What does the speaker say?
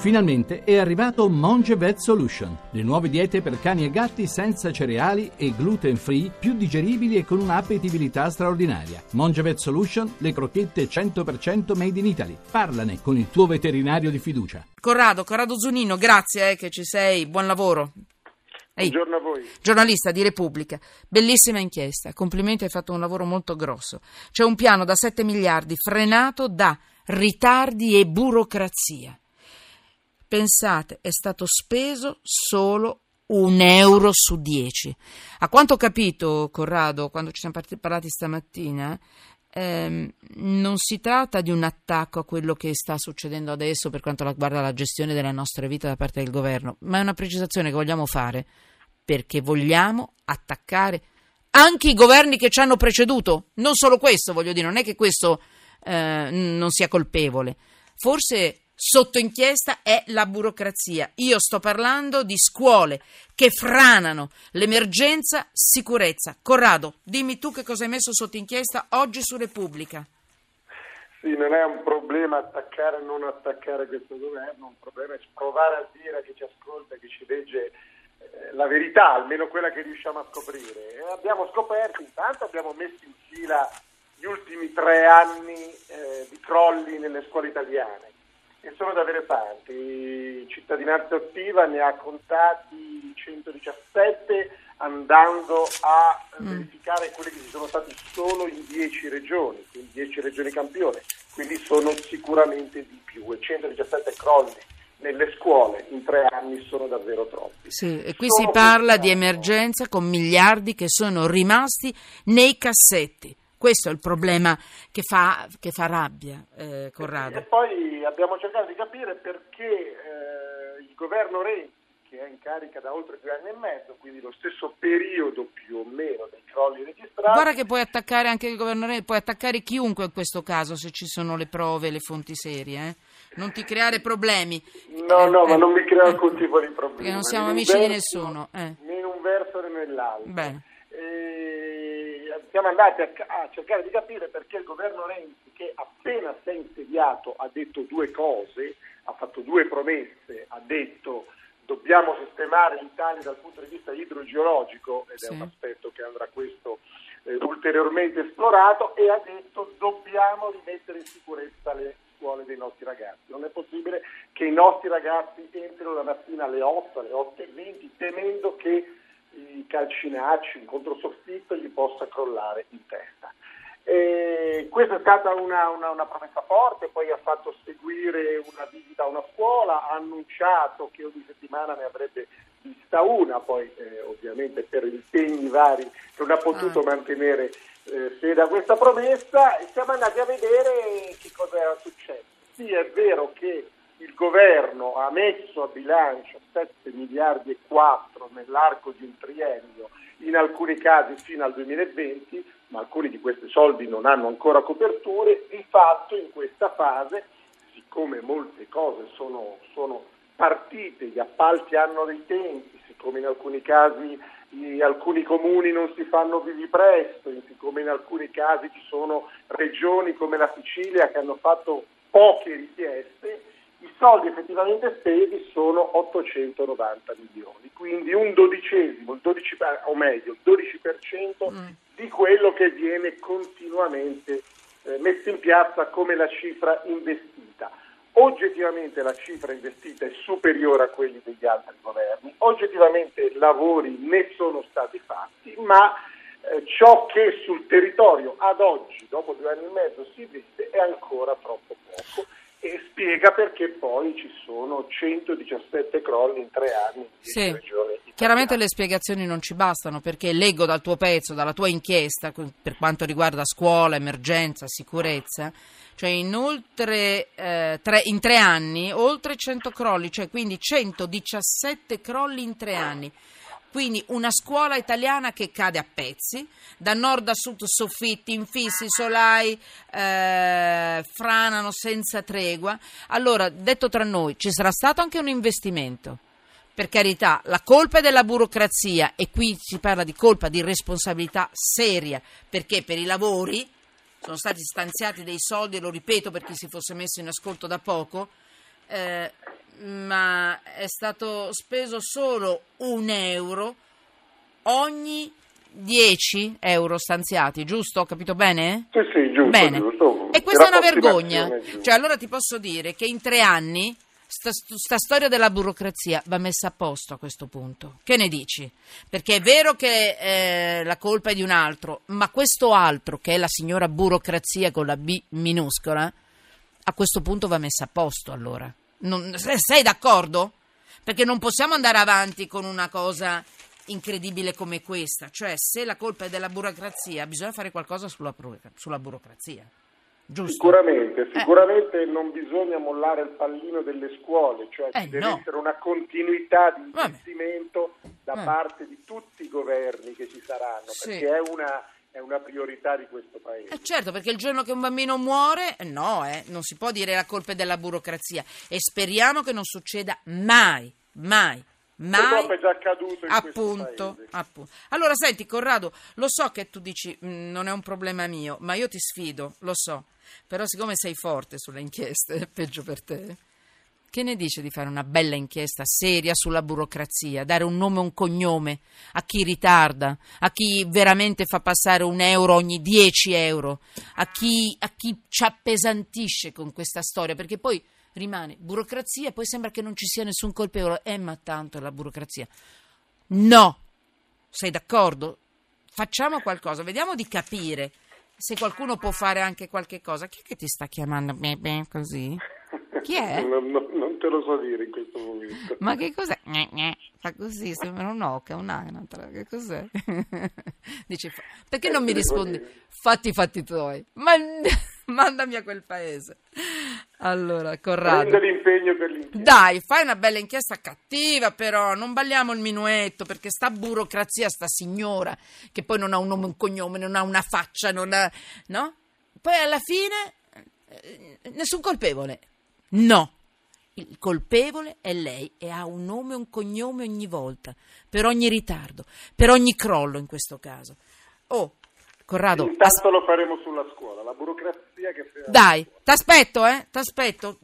Finalmente è arrivato Monge Vet Solution, le nuove diete per cani e gatti senza cereali e gluten free, più digeribili e con un'appetibilità straordinaria. Monge Vet Solution, le crocchette 100% made in Italy. Parlane con il tuo veterinario di fiducia. Corrado, Corrado Zunino, grazie eh, che ci sei, buon lavoro. Ehi, Buongiorno a voi. giornalista di Repubblica, bellissima inchiesta, complimenti, hai fatto un lavoro molto grosso. C'è un piano da 7 miliardi frenato da ritardi e burocrazia. Pensate, è stato speso solo un euro su dieci. A quanto ho capito, Corrado, quando ci siamo parlati stamattina, ehm, non si tratta di un attacco a quello che sta succedendo adesso per quanto riguarda la gestione della nostra vita da parte del governo, ma è una precisazione che vogliamo fare perché vogliamo attaccare anche i governi che ci hanno preceduto. Non solo questo, voglio dire, non è che questo eh, non sia colpevole. Forse sotto inchiesta è la burocrazia. Io sto parlando di scuole che franano l'emergenza sicurezza. Corrado, dimmi tu che cosa hai messo sotto inchiesta oggi su Repubblica. Sì, non è un problema attaccare o non attaccare questo governo, un problema è provare a dire a chi ci ascolta, chi ci legge eh, la verità, almeno quella che riusciamo a scoprire. E abbiamo scoperto, intanto abbiamo messo in fila gli ultimi tre anni eh, di crolli nelle scuole italiane e sono davvero tanti. Cittadinanza attiva ne ha contati 117 andando a verificare quelli che ci sono stati solo in 10 regioni, quindi 10 regioni campione, quindi sono sicuramente di più e 117 crolli nelle scuole in tre anni sono davvero troppi. Sì, e qui Solo si parla di emergenza con miliardi che sono rimasti nei cassetti. Questo è il problema che fa, che fa rabbia, eh, E Corrado. poi abbiamo cercato di capire perché eh, il governo Renzi, che è in carica da oltre due anni e mezzo, quindi lo stesso periodo più o meno dei crolli registrati, Guarda che puoi attaccare anche il governo, Renzi, puoi attaccare chiunque in questo caso se ci sono le prove e le fonti serie. eh. Non ti creare problemi. No, no, Eh, ma eh, non mi creo eh, alcun tipo di problema. Perché non siamo amici di verso, nessuno. eh. Né in un verso né nell'altro. Bene. Siamo andati a, a cercare di capire perché il governo Renzi, che appena si è insediato, ha detto due cose, ha fatto due promesse, ha detto dobbiamo sistemare l'Italia dal punto di vista idrogeologico, ed Sì. è un aspetto che andrà questo eh, ulteriormente esplorato, e ha detto dobbiamo rimettere in sicurezza le scuole dei nostri ragazzi. Non è possibile che i nostri ragazzi entrino la mattina alle 8, alle 8 e 20, temendo che i calcinacci, un controsoffitto gli possa crollare in testa. E questa è stata una, una- una promessa forte, poi ha fatto seguire una visita a una scuola, ha annunciato che ogni settimana ne avrebbe vista una, poi eh, ovviamente per impegni vari non ha potuto Ah. mantenere eh, fede a questa promessa e siamo andati a vedere che cosa era successo. Sì, è vero che il governo ha messo a bilancio 7 miliardi e 4 nell'arco di un triennio, in alcuni casi fino al 2020, ma alcuni di questi soldi non hanno ancora coperture, di fatto in questa fase, siccome molte cose sono, sono partite, gli appalti hanno dei tempi, siccome in alcuni casi i- alcuni comuni non si fanno vivi presto, siccome in alcuni casi ci sono regioni come la Sicilia che hanno fatto poche richieste, i soldi effettivamente spesi sono 890 milioni, quindi un dodicesimo, il 12, per- o meglio, il 12% Mm. di quello che viene continuamente eh, messo in piazza come la cifra investita. Oggettivamente la cifra investita è superiore a quelli degli altri governi, oggettivamente lavori ne sono stati fatti, ma eh, ciò che sul territorio ad oggi, dopo due anni e mezzo, si vede è ancora troppo poco e spiega perché poi ci sono 117 crolli in tre anni Sì. Chiaramente le spiegazioni non ci bastano perché leggo dal tuo pezzo, dalla tua inchiesta per quanto riguarda scuola, emergenza, sicurezza, cioè in, oltre, eh, tre, in tre anni oltre 100 crolli, cioè quindi 117 crolli in tre anni. Quindi una scuola italiana che cade a pezzi, da nord a sud soffitti, infissi, solai, eh, franano senza tregua. Allora, detto tra noi, ci sarà stato anche un investimento. Per carità, la colpa è della burocrazia e qui si parla di colpa di responsabilità seria, perché per i lavori sono stati stanziati dei soldi, lo ripeto per chi si fosse messo in ascolto da poco, eh, ma è stato speso solo un euro ogni 10 euro stanziati, giusto? Ho capito bene? Sì, sì, giusto. Bene. giusto. E questa è una vergogna. Cioè, allora ti posso dire che in tre anni sta, sta storia della burocrazia va messa a posto a questo punto. Che ne dici? Perché è vero che eh, la colpa è di un altro, ma questo altro, che è la signora burocrazia con la B minuscola, a questo punto va messa a posto allora. Non- se- sei d'accordo? Perché non possiamo andare avanti con una cosa incredibile come questa. Cioè, se la colpa è della burocrazia, bisogna fare qualcosa sulla, sulla burocrazia. Giusto? Sicuramente, Eh. sicuramente non bisogna mollare il pallino delle scuole, cioè Eh, ci deve no. essere una continuità di Vabbè. investimento da Eh. parte di tutti i governi che ci saranno, Sì. perché è una, è una priorità di questo Paese. Eh certo, perché il giorno che un bambino muore, eh, no, eh, non si può dire la colpa è della burocrazia. E speriamo che non succeda mai, mai, mai. È già accaduto in Appunto, questo paese. appunto. Allora, senti, Corrado, lo so che tu dici "Mm, non è un problema mio, ma io ti sfido, lo so. Però, siccome sei forte sulle inchieste, è peggio per te. Che ne dice di fare una bella inchiesta seria sulla burocrazia, dare un nome e un cognome a chi ritarda, a chi veramente fa passare un euro ogni 10 euro, a chi, a chi ci appesantisce con questa storia, perché poi rimane burocrazia e poi sembra che non ci sia nessun colpevole. Eh, ma tanto è la burocrazia. No, sei d'accordo? Facciamo qualcosa, vediamo di capire se qualcuno può fare anche qualche cosa. Chi è che ti sta chiamando beh, così? Chi è? Non, non- non te lo so dire in questo momento. Ma che cos'è? Fa così, sembra un'oca, un'anatra. Che cos'è? Dice, perché non mi rispondi? Fatti i fatti tuoi. Ma, mandami a quel paese. Allora, Corrado. Dai, fai una bella inchiesta cattiva, però non balliamo il minuetto perché sta burocrazia, sta signora che poi non ha un nome, un cognome, non ha una faccia, non ha. no? Poi alla fine eh, nessun colpevole. No. Il colpevole è lei e ha un nome e un cognome ogni volta, per ogni ritardo, per ogni crollo in questo caso. Oh, Corrado, as- Intanto lo faremo sulla scuola, la burocrazia che dai, t'aspetto, eh, t'aspetto.